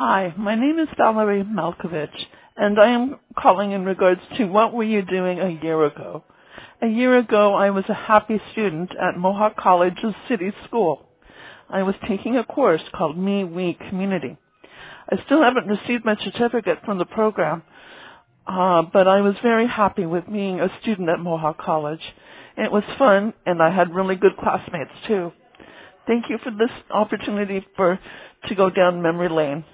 Hi, my name is Vallerie Milkovich, and I am calling in regards to what were you doing a year ago. A year ago, I was a happy student at Mohawk College's City School. I was taking a course called Me, We, Community. I still haven't received my certificate from the program, uh, but I was very happy with being a student at Mohawk College. It was fun, and I had really good classmates too. Thank you for this opportunity for to go down memory lane.